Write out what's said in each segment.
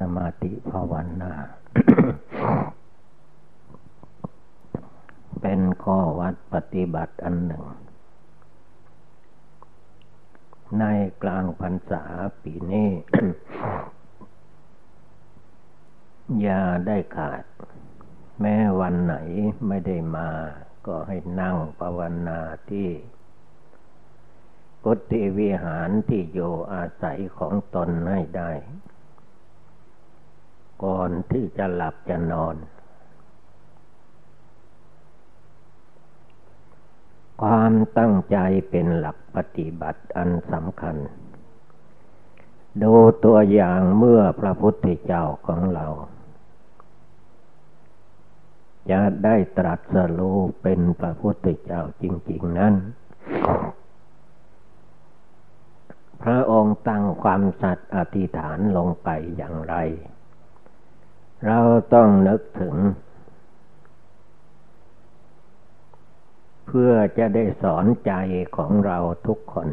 สมาธิภาวนาเป็นข้อวัดปฏิบัติอันหนึ่ง ในกลางพรรษาปีนี้อย่าได้ขาด แม้วันไหนไม่ได้มา ก็ให้นั่งภาวนาที่กุฏิวิหารที่อยู่อาศัยของตนให้ได้ ก่อนที่จะหลับจะนอน ความตั้งใจเป็นหลักปฏิบัติอันสำคัญ ดูตัวอย่างเมื่อพระพุทธเจ้าของเรา จะได้ตรัสรู้เป็นพระพุทธเจ้าจริง ๆ นั้นพระองค์ตั้งความสัตย์อธิษฐานลงไปอย่างไร เราต้องนึกถึง เพื่อจะได้สอนใจของเราทุกคน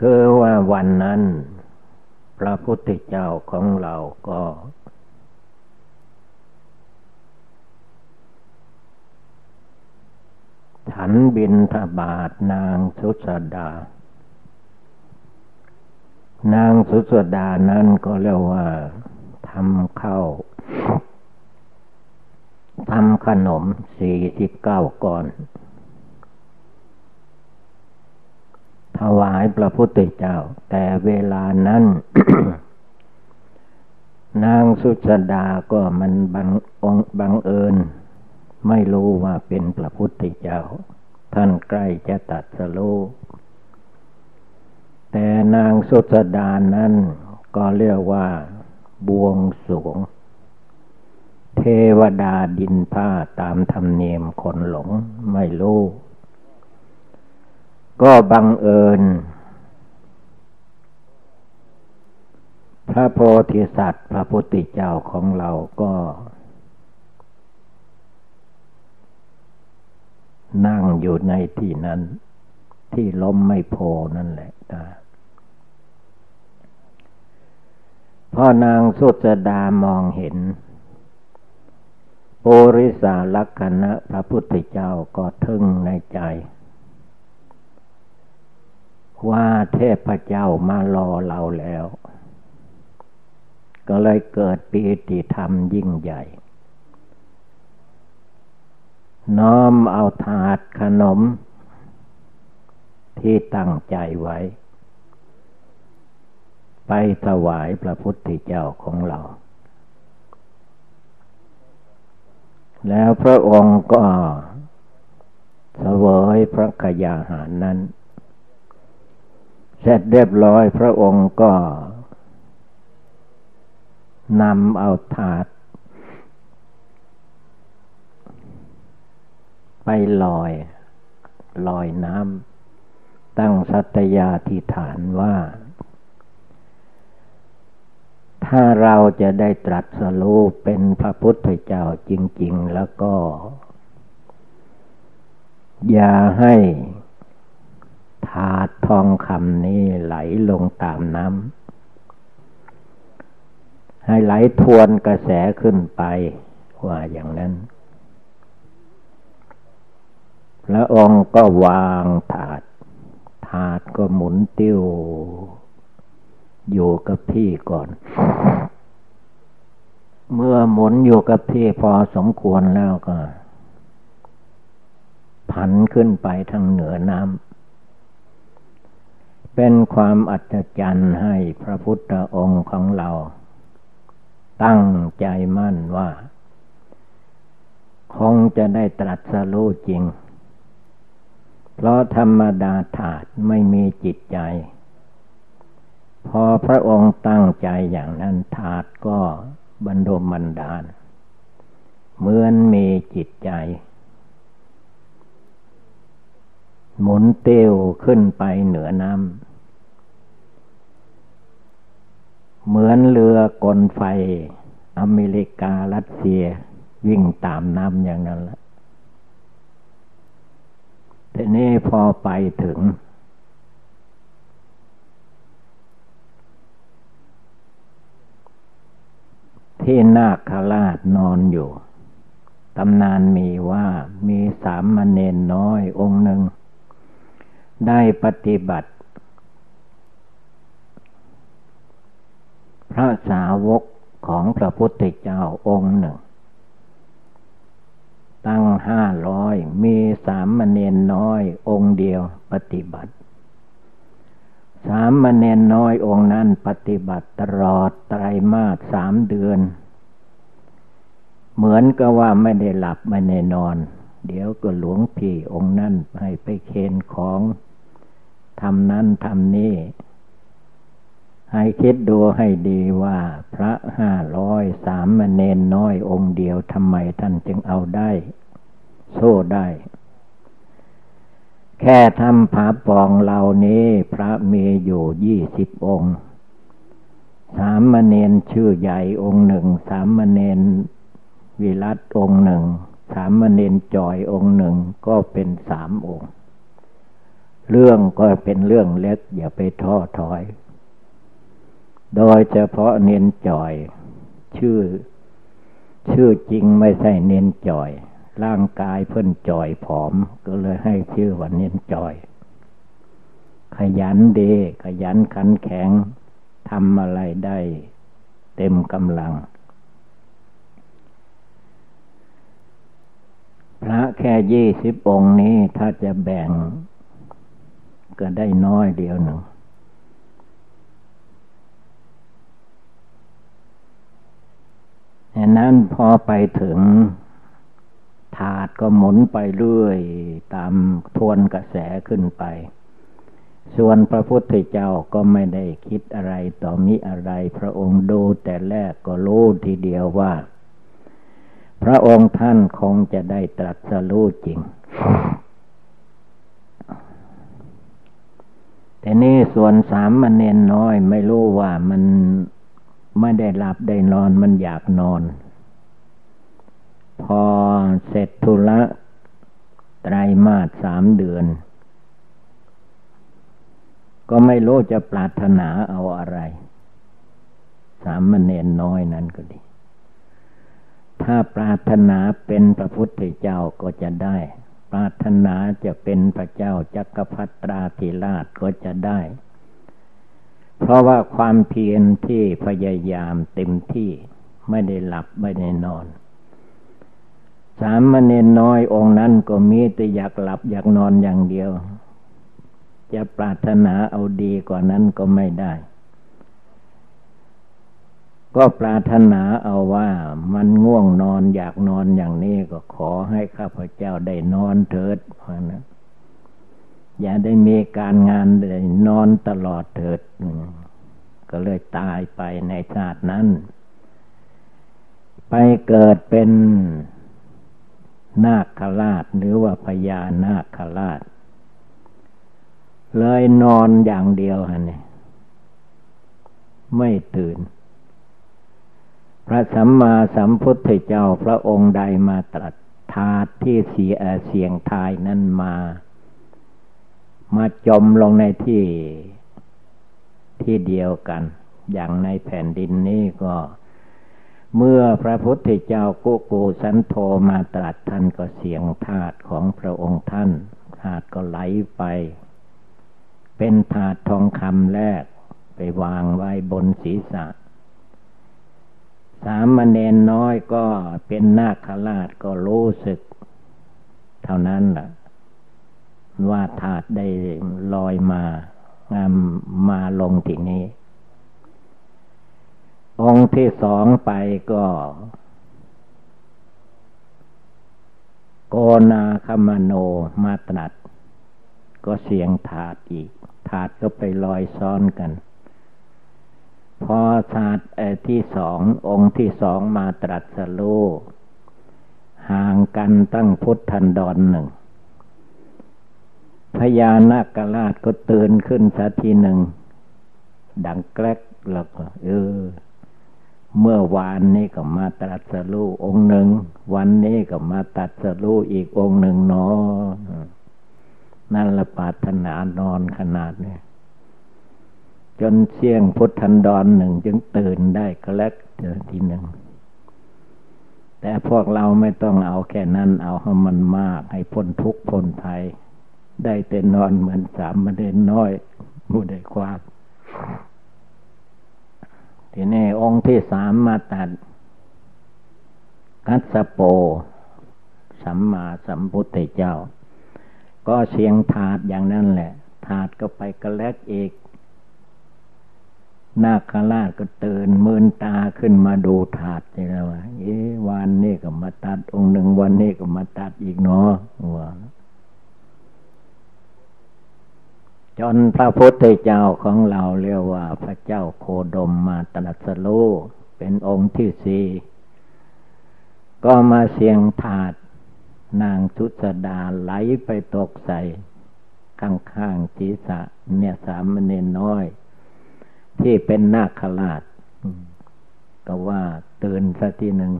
คือว่าวันนั้น พระพุทธเจ้าของเราก็ ฉันบินทบาทนางสุสดา นางสุสดานั้นก็เรียกว่าทำข้าวทำขนมสี่สิบเก้าก่อน ถวายพระพุทธเจ้า แต่เวลานั้น นางสุสดาก็มันบังองบังเอิญ ไม่รู้ว่าเป็นพระพุทธเจ้า ท่านใกล้จะตัดสโล แต่นางสุสดานั้นก็เรียกว่าบวงสวง เทวดาดินผ้าตามธรรมเนียมคนหลงไม่รู้ ก็บังเอิญ พระโพธิสัตว์ พระพุทธเจ้าของเราก็ นั่งอยู่ในที่นั้น ที่ล้มไม่โพนั่นแหละนะ พ่อนางสุสดามองเห็นโอริสาลักษณะพระพุทธเจ้าก็ทึ่งในใจ ว่าเทพเจ้ามารอเราแล้ว ก็เลยเกิดปีติธรรมยิ่งใหญ่ น้อมเอาถาดขนมที่ตั้งใจไว้ ไปถวายพระพุทธเจ้าของเรา แล้วพระองค์ก็เสวยพระกยาหารนั้น เสร็จเรียบร้อยพระองค์ก็นำเอาถาด ไปลอย ลอยน้ำตั้งสัตยาธิฐานว่า ถ้าเราจะได้ตรัสรู้เป็นพระพุทธเจ้าจริง ๆ แล้วก็ อย่าให้ถาดทองคำนี้ไหลลงตามน้ำให้ไหลทวนกระแสขึ้นไปว่าอย่างนั้นพระองค์ก็วางถาด ถาดก็หมุนติ้ว อยู่กับที่ก่อน เมื่อหมุนอยู่กับที่พอสมควรแล้วก็ ผันขึ้นไปทางเหนือน้ำ เป็นความอัศจรรย์ให้พระพุทธองค์ของเรา ตั้งใจมั่นว่า คงจะได้ตรัสรู้จริง เพราะธรรมดาถาดไม่มีจิตใจ พระองค์ตั้งใจอย่างนั้นถาดก็บรรดมบันดาล เหมือนมีจิตใจ หมุนเตี้ยวขึ้นไปเหนือน้ำ เหมือนเรือกลไฟ อเมริการัสเซียวิ่งตามน้ำอย่างนั้นละทีนี้พอไปถึง ที่นาคราชนอนอยู่ ตำนานมีว่ามีสามมเณรน้อยองค์หนึ่ง ได้ปฏิบัติ พระสาวกของพระพุทธเจ้าองค์หนึ่ง ตั้งห้าร้อยมีสามมเณรน้อยองค์เดียวปฏิบัติ สามมเณรน้อยองค์นั้นปฏิบัติตลอดไตรมาสสามเดือน เหมือนกับว่าไม่ได้หลับไม่ได้นอน เดี๋ยวก็หลวงพี่องค์นั้นให้ไปเคนของทำนั้นทำนี้ให้คิดดูให้ดีว่าพระห้าร้อยสามมเณรน้อยองค์เดียวทำไมท่านจึงเอาได้ โซ่ได้ แค่ทำผาปองเหล่านี้พระมีอยู่ยี่สิบองค์ สามมเณรชื่อใหญ่องค์หนึ่ง สามมเณรวิรัตองค์หนึ่ง สามมเณรจอยองค์หนึ่งก็เป็นสามองค์ เรื่องก็เป็นเรื่องเล็กอย่าไปท้อถอย โดยเฉพาะเนนจอย ชื่อ ชื่อจริงไม่ใช่เนนจอย ร่างกายเพิ่นจ่อยผอม ก็เลยให้ชื่อว่าเน้นจ่อย ขยันดีขยันขันแข็งทำอะไรได้เต็มกำลัง พระแค่ยี่สิบองค์นี้ถ้าจะแบ่ง ก็ได้น้อยเดียวหนึ่งฉะนั้นพอไปถึง ถาดก็หมุนไปเรื่อย ตามทวนกระแสขึ้นไป ส่วนพระพุทธเจ้าก็ไม่ได้คิดอะไรต่อมิอะไร พระองค์ดูแต่แรกก็รู้ทีเดียวว่า พระองค์ท่านคงจะได้ตรัสรู้จริงแต่นี่ส่วนสามมันเนนน้อย ไม่รู้ว่ามันไม่ได้หลับได้นอนมันอยากนอน พอเสร็จธุระไตรมาสสามเดือน ก็ไม่รู้จะปรารถนาเอาอะไร สามเณรน้อยนั้นก็ดี ถ้าปรารถนาเป็นพระพุทธเจ้าก็จะได้ ปรารถนาจะเป็นพระเจ้าจักรพรรตราธิราชก็จะได้ เพราะว่าความเพียรที่พยายามเต็มที่ไม่ได้หลับไม่ได้นอน สามมเณรน้อยองค์นั้นก็มีแต่อยากหลับอยากนอนอย่างเดียว จะปรารถนาเอาดีกว่านั้นก็ไม่ได้ ก็ปรารถนาเอาว่ามันง่วงนอนอยากนอนอย่างนี้ก็ขอให้ข้าพเจ้าได้นอนเถิดเพราะนั้นอย่าได้มีการงานเลยนอนตลอดเถิด ก็เลยตายไปในชาตินั้น ไปเกิดเป็น นาคราชหรือว่าพญานาคราช เลยนอนอย่างเดียวฮะเนี่ยไม่ตื่น พระสัมมาสัมพุทธเจ้าพระองค์ใดมาตรัสทาที่เสียเสียงทายนั้นมา มาจมลงในที่ที่เดียวกัน อย่างในแผ่นดินนี้ก็ เมื่อพระพุทธเจ้ากุกูสันโธมาตรัสท่านก็เสียงธาตุของพระองค์ท่านธาตุก็ไหลไป เป็นธาตุทองคำแรกไปวางไว้บนศีรษะ สามมเณรน้อยก็เป็นนาคราชก็รู้สึก เท่านั้นแหละว่าธาตุได้ลอยมางามมาลงที่นี้ องค์ที่สองไปก็ โกนาคมโนมาตรัสก็เสียงถาดอีก ถาดก็ไปลอยซ้อนกัน พอถาดที่สององค์ที่สองมาตรัสโลห่างกันตั้งพุทธันดรหนึ่งพญานาคราชก็ตื่นขึ้นสักทีหนึ่ง ดังแกลกแล้วก็เออ เมื่อวานนี้ก็มาตรัสรู้องค์หนึ่ง วันนี้ก็มาตัดสรู้อีกองค์หนึ่งเนาะนั่นละปาถนานอนขนาดนี้จนเสี่ยงพุทธันดรหนึ่งจึงตื่นได้ก็แล้วทีหนึ่ง แต่พวกเราไม่ต้องเอาแค่นั้น เอาให้มันมาก ให้พ้นทุกข์พ้นภัย ได้แต่นอนเหมือนสามมเด็นน้อยมูได้ความ ทีนี้องค์ที่สามมาตัด กัสโป สัมมาสัมพุทธเจ้า ก็เสียงถาดอย่างนั้นแหละ ถาดก็ไปกระแลกอีก นาคราชก็ตื่นมืนตาขึ้นมาดูถาดนี่แล้วว่าเอ๊วันนี้ก็มาตัดองค์หนึ่งวันนี้ก็มาตัดอีกเนาะว่า จนพระพุทธเจ้าของเราเรียกว่าพระเจ้าโคดมมาตรัสโลเป็นองค์ที่สี่ก็มาเสียงถาดนางทุสดาไหลไปตกใส่ข้างๆศีรษะเนี่ยสามเณรน้อย ที่เป็นนาคราชก็ว่าตื่นสักทีหนึ่ง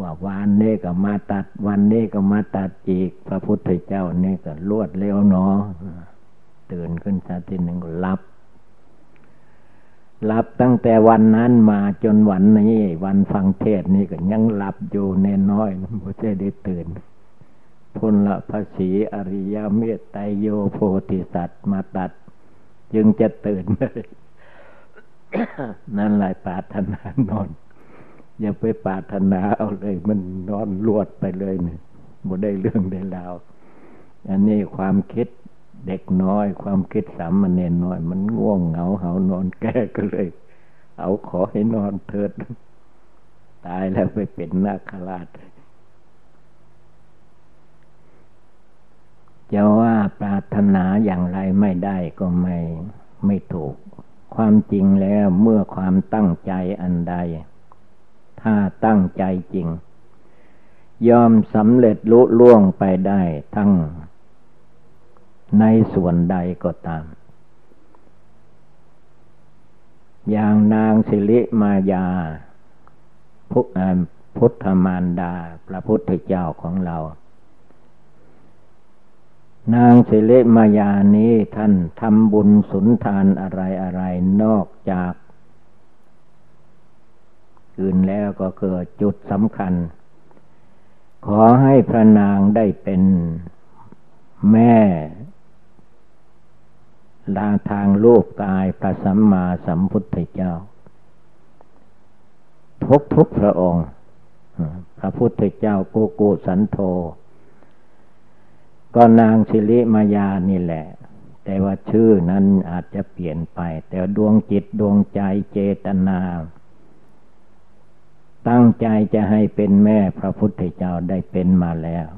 ว่าวันนี้ก็มาตัด วันนี้ก็มาตัดอีก พระพุทธเจ้านี่ก็ลวดเร็วเนาะตื่นขึ้นสักทีหนึ่งก็รับหลับตั้งแต่วันนั้นมาจนวันนี้วันฟังเทศนี่ก็ยังหลับอยู่เนน้อยไม่ใช่ได้ตื่นพุนละภาษีอริยเมตไตโยโพธิสัตว์มาตัด จึงจะตื่นเลย นั่นแหละปาถนานอน อย่าไปปาถนาเอาเลย มันนอนลวดไปเลยเนี่ยบ่ได้เรื่องได้ราวอันนี้ความคิดเด็กน้อย ความคิดสามเณรน้อย มันง่วงเหงาเหานอนแก้ก็เลย เอาขอให้นอนเถิด ตายแล้วไปเป็นนาคราชจะว่าปรารถนาอย่างไรไม่ได้ก็ไม่ไม่ถูก ความจริงแล้วเมื่อความตั้งใจอันใด ถ้าตั้งใจจริง ยอมสำเร็จลุล่วงไปได้ทั้ง ในส่วนใดก็ตาม อย่างนางสิริมายาพุทธมารดา พระพุทธเจ้าของเรา นางสิเลมายานี้ท่านทำบุญสุนทานอะไรอะไรนอกจาก อื่นแล้วก็เกิดจุดสำคัญ ขอให้พระนางได้เป็นแม่ลาทางรูปกายพระสัมมาสัมพุทธเจ้า ทุกทุกพระองค์ พระพุทธเจ้าโกโกสันโธก็นางสิริมายานี่แหละ แต่ว่าชื่อนั้นอาจจะเปลี่ยนไป แต่ดวงจิตดวงใจเจตนา ตั้งใจจะให้เป็นแม่พระพุทธเจ้าได้เป็นมาแล้ว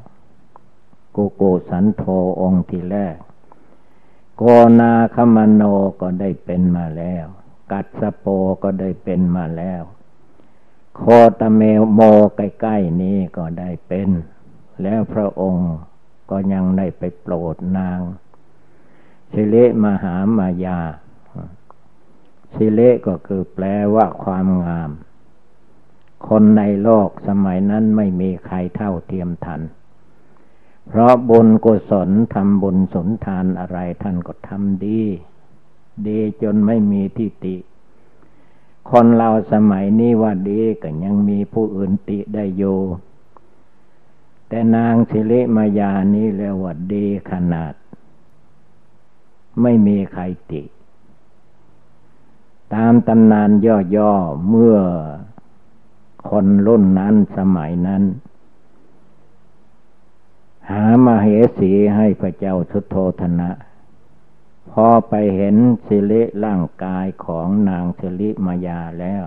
โกโกสันโธองค์ที่แรก โกนาคมโนก็ได้เป็นมาแล้ว กัดสโปก็ได้เป็นมาแล้วโคตเมโมใกล้ๆนี้ก็ได้เป็น แล้วพระองค์ก็ยังได้ไปโปรดนางสิเลมหามายาสิเลก็คือแปลว่าความงาม คนในโลกสมัยนั้นไม่มีใครเท่าเทียมทัน เพราะบุญกุศลทำบุญสนทานอะไรท่านก็ทำดี ดีจนไม่มีที่ติคนเราสมัยนี้ว่าดีก็ยังมีผู้อื่นติได้อยู่แต่นางสิริมายานี้เรียกว่าดีขนาด ไม่มีใครติ ตามตำนานย่อๆเมื่อ คนรุ่นนั้นสมัยนั้น หามาเหสีให้พระเจ้าสุโธธนะ พอไปเห็นสิริร่างกายของนางสิริมายาแล้ว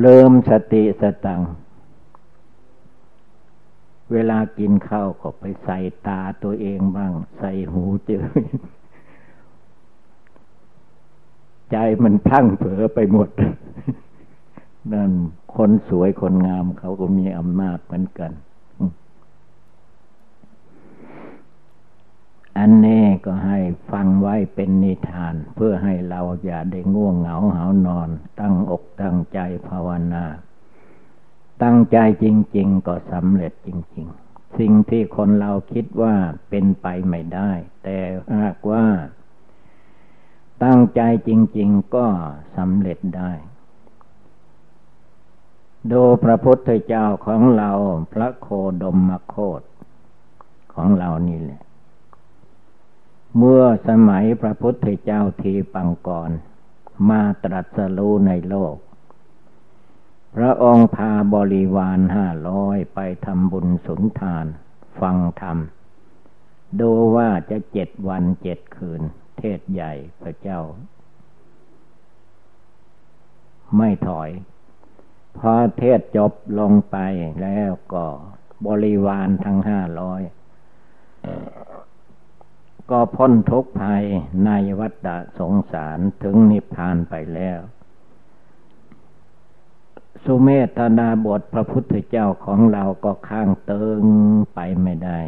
เริ่มสติสตัง เวลากินข้าวก็ไปใส่ตาตัวเองบ้าง ใส่หูเจอใจมันพังเผลอไปหมด นั่นคนสวยคนงามเขาก็มีอำนาจเหมือนกัน อันนี้ก็ให้ฟังไว้เป็นนิทาน เพื่อให้เราอย่าได้ง่วงเหงาหานอน ตั้งอกตั้งใจภาวนา ตั้งใจจริง ๆ ก็สำเร็จจริง ๆ สิ่งที่คนเราคิดว่าเป็นไปไม่ได้ แต่หากว่า ตั้งใจจริง ๆ ก็สำเร็จได้ ดูพระพุทธเจ้าของเราพระโคดมมโคตของเรานี่แหละ เมื่อสมัยพระพุทธเจ้าทีปังกร มาตรัสรู้ในโลก พระองค์พาบริวารห้าร้อยไปทำบุญสุนทาน ฟังธรรม ดูว่าจะเจ็ดวันเจ็ดคืน เทศใหญ่พระเจ้า ไม่ถอย พอเทศจบลงไปแล้วก็บริวารทั้งห้าร้อยก็พ้นทุกภัยในวัฏสงสารถึงนิพพานไปแล้ว สุเมธนาบทพระพุทธเจ้าของเราก็ข้างเติงไปไม่ได้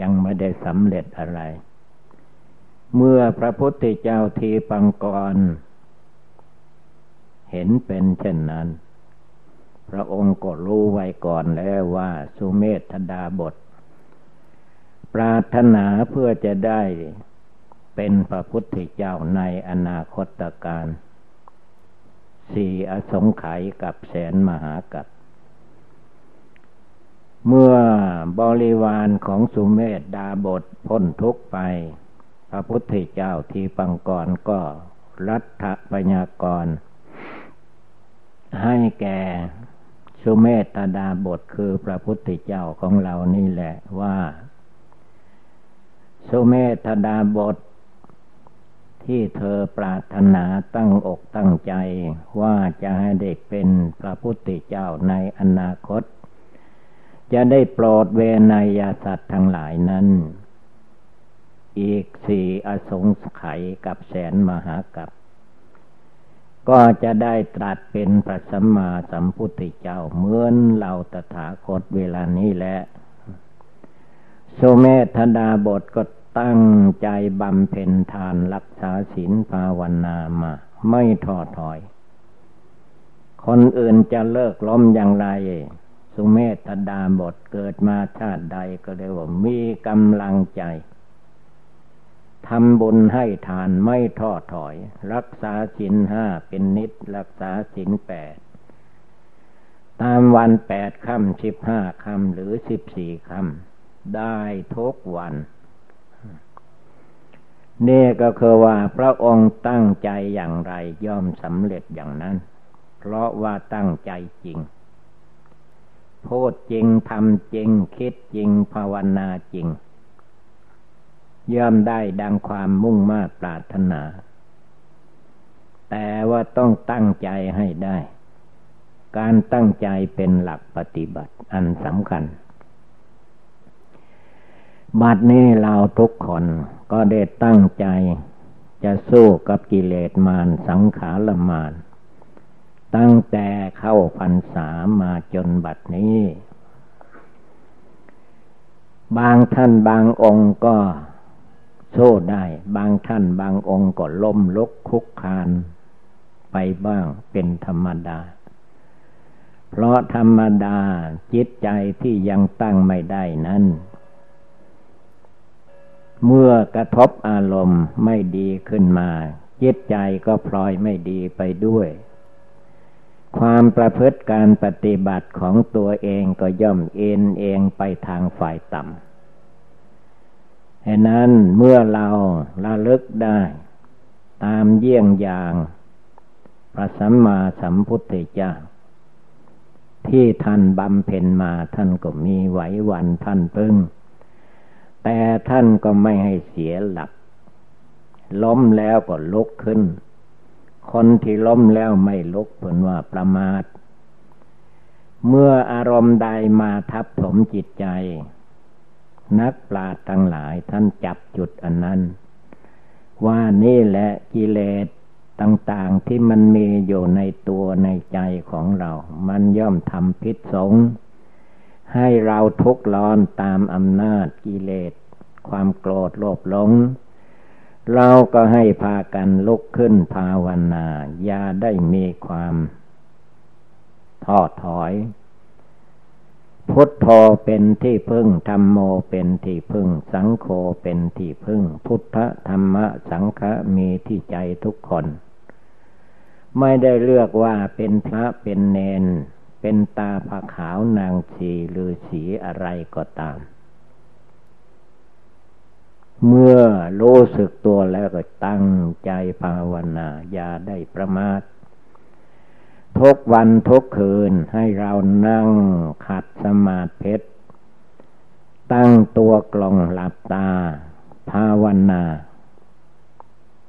ยังไม่ได้สำเร็จอะไร เมื่อพระพุทธเจ้าทีปังกร เห็นเป็นเช่นนั้น พระองค์ก็รู้ไว้ก่อนแล้วว่า สุเมธดาบท ปรารถนาเพื่อจะได้เป็นพระพุทธเจ้าในอนาคตการสี่อสงไขยกับแสนมหากัปเมื่อบริวารของสุเมธดาบทพ้นทุกไป พระพุทธเจ้าทีปังกรก็รัฐปัญญากร ให้แก่สุเมธดาบทคือพระพุทธเจ้าของเรานี่แหละว่า สุเมธดาบท ที่เธอปรารถนาตั้งอกตั้งใจ ว่าจะให้เด็กเป็นพระพุทธเจ้าในอนาคต จะได้โปรดเวนยสัตว์ทั้งหลายนั้น อีกสี่อสงไขยกับแสนมหากับ ก็จะได้ตรัสเป็นพระสัมมาสัมพุทธเจ้าเหมือนเราตถาคตเวลานี้แหละสุเมธดาบทก็ตั้งใจบำเพ็ญทานรักษาศีลภาวนามา ไม่ท้อถอย คนอื่นจะเลิกล้มอย่างไร สุเมธดาบทเกิดมาชาติใดก็เรียกว่ามีกำลังใจ ทำบุญให้ทานไม่ท้อถอย รักษาศีลห้าเป็นนิดรักษาศีลแปดตามวันแปดค่ำสิบห้าค่ำหรือสิบสี่ค่ำได้ทุกวัน นี่ก็คือว่าพระองค์ตั้งใจอย่างไรย่อมสำเร็จอย่างนั้น เพราะว่าตั้งใจจริงพูดจริงทำจริง คิดจริงภาวนาจริง ย่อมได้ดังความมุ่งมา่ปรารถนา แต่ว่าต้องตั้งใจให้ได้ การตั้งใจเป็นหลักปฏิบัติอันสำคัญ บัดนี้เราทุกคนก็ได้ตั้งใจจะสู้กับกิเลสมารสังขารมารตั้งแต่เข้าพรรษามาจนบัดนี้ บางท่านบางองค์ก็ สู้ได้ บางท่านบางองค์ก็ล้มลุกคุกคานไปบ้างเป็นธรรมดา เพราะธรรมดาจิตใจที่ยังตั้งไม่ได้นั้น เมื่อกระทบอารมณ์ไม่ดีขึ้นมา จิตใจก็พลอยไม่ดีไปด้วย ความประพฤติการปฏิบัติของตัวเองก็ย่อมเอ็นเองไปทางฝ่ายต่ำ ฉะนั้นเมื่อเราระลึกได้ ตามเยี่ยงอย่างพระสัมมาสัมพุทธเจ้า ที่ท่านบำเพ็ญมาท่านก็มีไหววันท่านพึ่ง แต่ท่านก็ไม่ให้เสียหลัก ล้มแล้วก็ลุกขึ้น คนที่ล้มแล้วไม่ลุกผลว่าประมาท เมื่ออารมณ์ใดมาทับถมจิตใจ นักปราชญ์ทั้งหลายท่านจับจุดอันนั้น ว่านี่แหละกิเลสต่างๆที่มันมีอยู่ในตัวในใจของเรา มันย่อมทำพิษสงให้เราทุกข์ร้อนตามอำนาจกิเลส ความโกรธโลภหลง เราก็ให้พากันลุกขึ้นภาวนา อย่าได้มีความท้อถอย พุทโธเป็นที่พึ่งธรรมโมเป็นที่พึ่ง สังโฆเป็นที่พึ่ง พุทธธรรมะสังฆมีที่ใจทุกคน ไม่ได้เลือกว่าเป็นพระเป็นเนน เป็นตาผาขาวนางชีหรือสีอะไรก็ตาม เมื่อรู้สึกตัวแล้วก็ตั้งใจภาวนาอย่าได้ประมาท ทุกวันทุกคืนให้เรานั่งขัดสมาธิตั้งตัวกลองหลับตา ภาวนา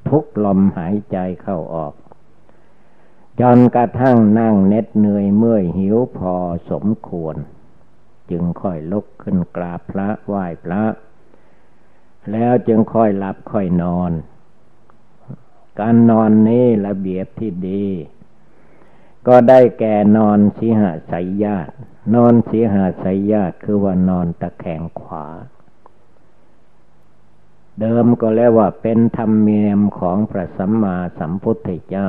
ทุกลมหายใจเข้าออก จนกระทั่งนั่งเน็ดเหนื่อยเมื่อยหิวพอสมควร จึงค่อยลุกขึ้นกราบพระไหว้พระ แล้วจึงค่อยหลับค่อยนอน การนอนนี้ระเบียบที่ดี ก็ได้แก่นอนสีหสายญาติ นอนสีหสายญาติคือว่านอนตะแคงขวา เดิมก็แล้วว่าเป็นธรรมเนียมของพระสัมมาสัมพุทธเจ้า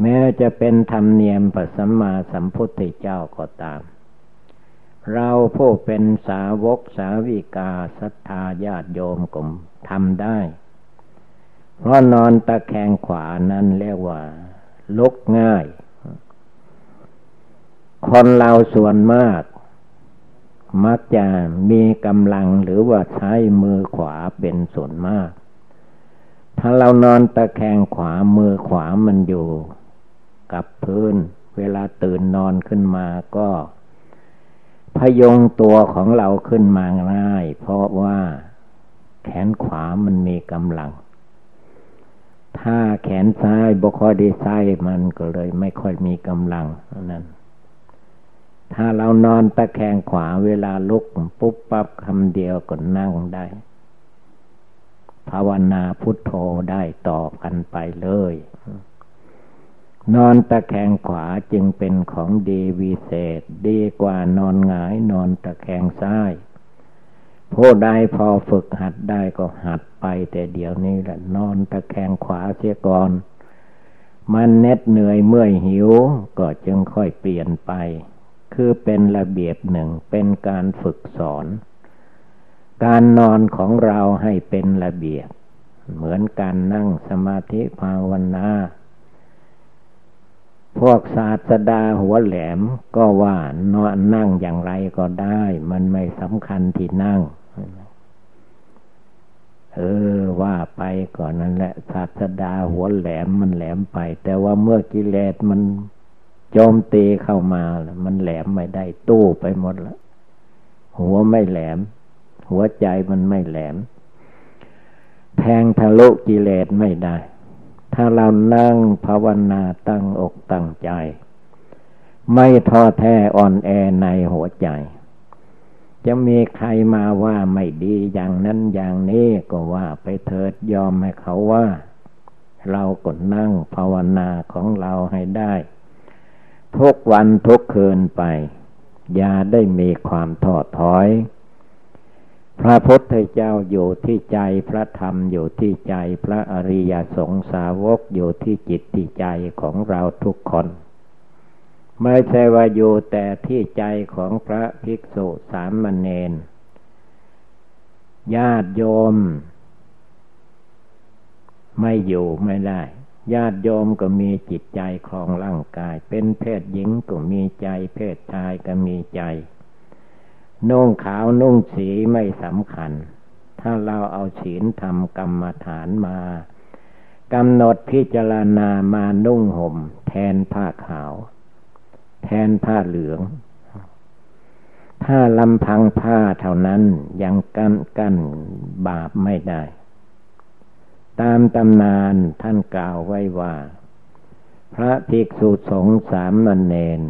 แม้จะเป็นธรรมเนียมพระสัมมาสัมพุทธเจ้าก็ตาม เราผู้เป็นสาวกสาวิกาศรัทธาญาติโยมกลมทำได้ เพราะนอนตะแคงขวานั้นเรียกว่า ลุกง่าย คนเราส่วนมาก มักจะมีกำลังหรือว่าใช้มือขวาเป็นส่วนมาก ถ้าเรานอนตะแคงขวามือขวามันอยู่ กับพื้น เวลาตื่นนอนขึ้นมาก็พยงตัวของเราขึ้นมาง่าย เพราะว่าแขนขวามันมีกำลัง ถ้าแขนซ้ายบกคอยดีไซมันก็เลยไม่ค่อยมีกำลังนั้น ถ้าเรานอนตะแคงขวาเวลาลุกปุ๊บปั๊บคำเดียวก็นั่งได้ ภาวนาพุทโธได้ต่อกันไปเลย นอนตะแคงขวาจึงเป็นของดีวิเศษ ดีกว่านอนหงายนอนตะแคงซ้าย ผู้ใดพอฝึกหัดได้ก็หัดไป แต่เดี๋ยวนี้แหละนอนตะแคงขวาเสียก่อน มันเน็ดเหนื่อยเมื่อยหิว ก็จึงค่อยเปลี่ยนไป คือเป็นระเบียบหนึ่งเป็นการฝึกสอน การนอนของเราให้เป็นระเบียบ เหมือนการนั่งสมาธิภาวนาพวกศาสดาหัวแหลมก็ว่านอนนั่งอย่างไรก็ได้ มันไม่สำคัญที่นั่ง เออว่าไปก่อนนั่นแหละศาสดาหัวแหลมมันแหลมไป แต่ว่าเมื่อกิเลสมันโจมตีเข้ามาแล้วมันแหลมไม่ได้ตู้ไปหมดแล้วหัวไม่แหลม หัวใจมันไม่แหลม แทงทะลุกิเลสไม่ได้ ถ้าเรานั่งภาวนาตั้งอกตั้งใจ ไม่ท้อแท้อ่อนแอในหัวใจ จะมีใครมาว่าไม่ดีอย่างนั้นอย่างนี้ก็ว่าไปเถิดยอมให้เขาว่า เรากดนั่งภาวนาของเราให้ได้ ทุกวันทุกคืนไป อย่าได้มีความท้อถอย พระพุทธเจ้าอยู่ที่ใจพระธรรมอยู่ที่ใจพระอริยสงสาวกอยู่ที่จิตที่ใจของเราทุกคน ไม่ใช่ว่าอยู่แต่ที่ใจของพระภิกษุสามเณรญาติโยม ไม่อยู่ไม่ได้ ญาติโยมก็มีจิตใจคลองร่างกาย เป็นเพศหญิงก็มีใจ เพศชายก็มีใจ นุ่งขาวนุ่งสีไม่สำคัญ ถ้าเราเอาศีลทำกรรมฐานมากำหนดพิจารณามานุ่งห่ม แทนผ้าขาว แทนผ้าเหลือง ถ้าลำพังผ้าเท่านั้นยังกั้นกั้นบาปไม่ได้ ตามตำนานท่านกล่าวไว้ว่า พระภิกษุสงฆ์สามนันเนน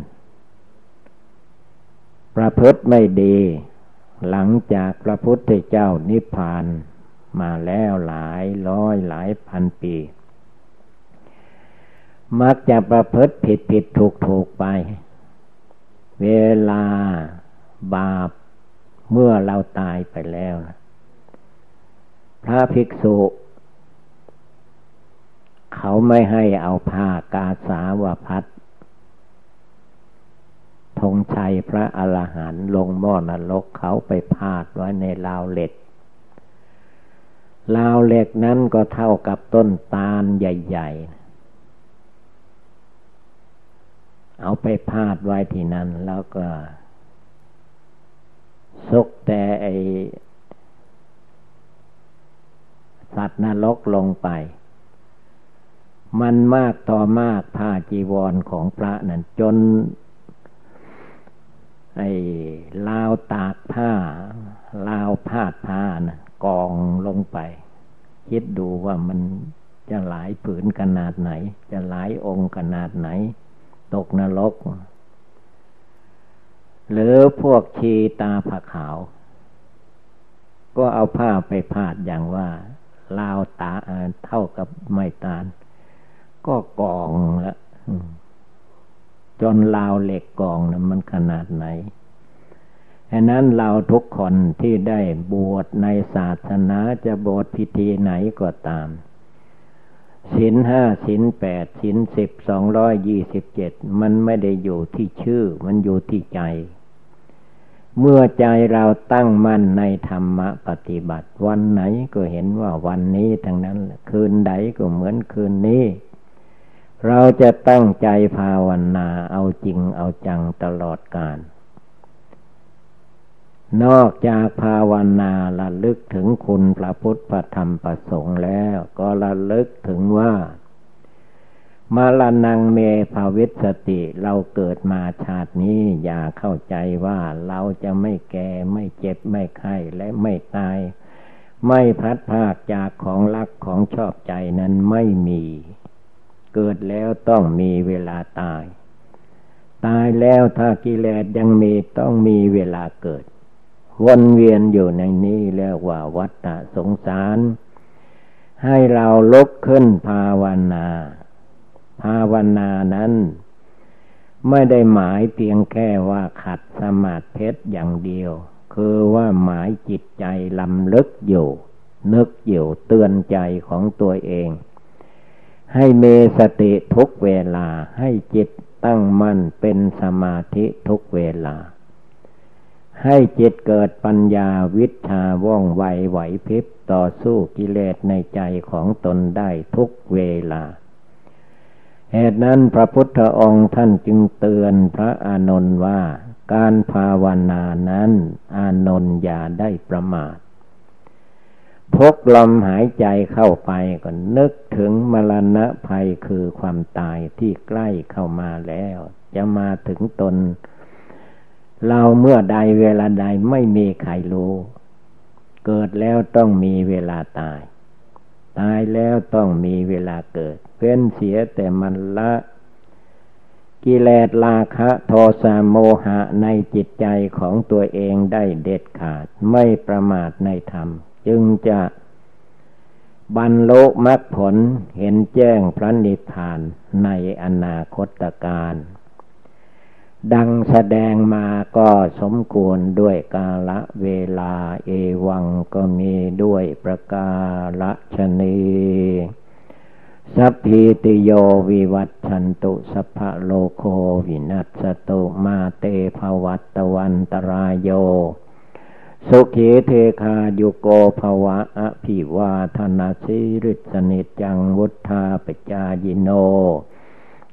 ประพฤติไม่ดี หลังจากพระพุทธเจ้านิพพานมาแล้วหลายร้อยหลายพันปี มักจะประพฤติผิดผิดถูกถูกไป เวลาบาปเมื่อเราตายไปแล้ว พระภิกษุ เขาไม่ให้เอาผ้ากาสาวพัดธงชัยพระอรหันต์ลงหม้อนรกเขาไปพาดไว้ในราวเหล็กราวเหล็กนั้นก็เท่ากับต้นตาลใหญ่ ๆ เอาไปพาดไว้ที่นั่นแล้วก็สุกแต่ไอสัตว์นรกลงไป มันมากต่อมากผ้าจีวรของพระนั่นจน ไอ้ลาวตากผ้า ลาวพาดผ้านะกองลงไป คิดดูว่ามันจะหลายผืนขนาดไหน จะหลายองค์ขนาดไหน ตกนรก หรือพวกชีตาผาขาว ก็เอาผ้าไปพาดอย่างว่าลาวตาเท่ากับไม้ตาล ก็กองละจนลาวเหล็กกองนะมันขนาดไหนฉะนั้นเราทุกคนที่ได้บวชในศาสนาจะบวชพิธีไหนก็ตาม ศินห้าศินแปดศินสิบสองร้อยยี่สิบเจ็ดมันไม่ได้อยู่ที่ชื่อ มันอยู่ที่ใจ เมื่อใจเราตั้งมั่นในธรรมะปฏิบัติ วันไหนก็เห็นว่าวันนี้ทั้งนั้น คืนใดก็เหมือนคืนนี้ เราจะตั้งใจภาวนาเอาจริงเอาจังตลอดกาล นอกจากภาวนาระลึกถึงคุณพระพุทธพระธรรมประสงค์แล้ว ก็ระลึกถึงว่า มาลนังเมภาวิสติเราเกิดมาชาตินี้ อย่าเข้าใจว่าเราจะไม่แก่ไม่เจ็บไม่ไข้และไม่ตาย ไม่พัดภาคจากของรักของชอบใจนั้นไม่มี เกิดแล้วต้องมีเวลาตาย ตายแล้วถ้ากิเลสยังมีต้องมีเวลาเกิด วนเวียนอยู่ในนี้เรียกว่าวัฏฏะสงสาร ให้เราลุกขึ้นภาวนา ภาวนานั้น ไม่ได้หมายเพียงแค่ว่าขัดสมาธิเพชรอย่างเดียว คือว่าหมายจิตใจลำลึกอยู่ นึกอยู่เตือนใจของตัวเอง ให้เมสติทุกเวลาให้จิตตั้งมั่นเป็นสมาธิทุกเวลา ให้จิตเกิดปัญญาวิชาว่องไวไหวพริบต่อสู้กิเลสในใจของตนได้ทุกเวลา เหตุนั้นพระพุทธองค์ท่านจึงเตือนพระอานนท์ว่า การภาวนานั้นอานนท์อย่าได้ประมาทพกลมหายใจเข้าไปก็นึกถึงมรณะภัยคือความตายที่ใกล้เข้ามาแล้ว จะมาถึงตน เราเมื่อใดเวลาใดไม่มีใครรู้ เกิดแล้วต้องมีเวลาตาย ตายแล้วต้องมีเวลาเกิด เว้นเสียแต่มันละ กิเลสราคะโทสะโมหะในจิตใจของตัวเองได้เด็ดขาดไม่ประมาทในธรรม จึงจะบรรลุมรรคผลเห็นแจ้งพระนิพพานในอนาคตการ ดังแสดงมาก็สมควรด้วยกาละเวลาเอวังก็มีด้วยประกาละชนีสัพพิติโยวิวัตชันตุสัพพะโลโควินัสตุมาเตภวัตตวันตรายโย สุขีเทคาโยโกภวะอภิวาธนาสิริสนิจังวุธาปจายิโน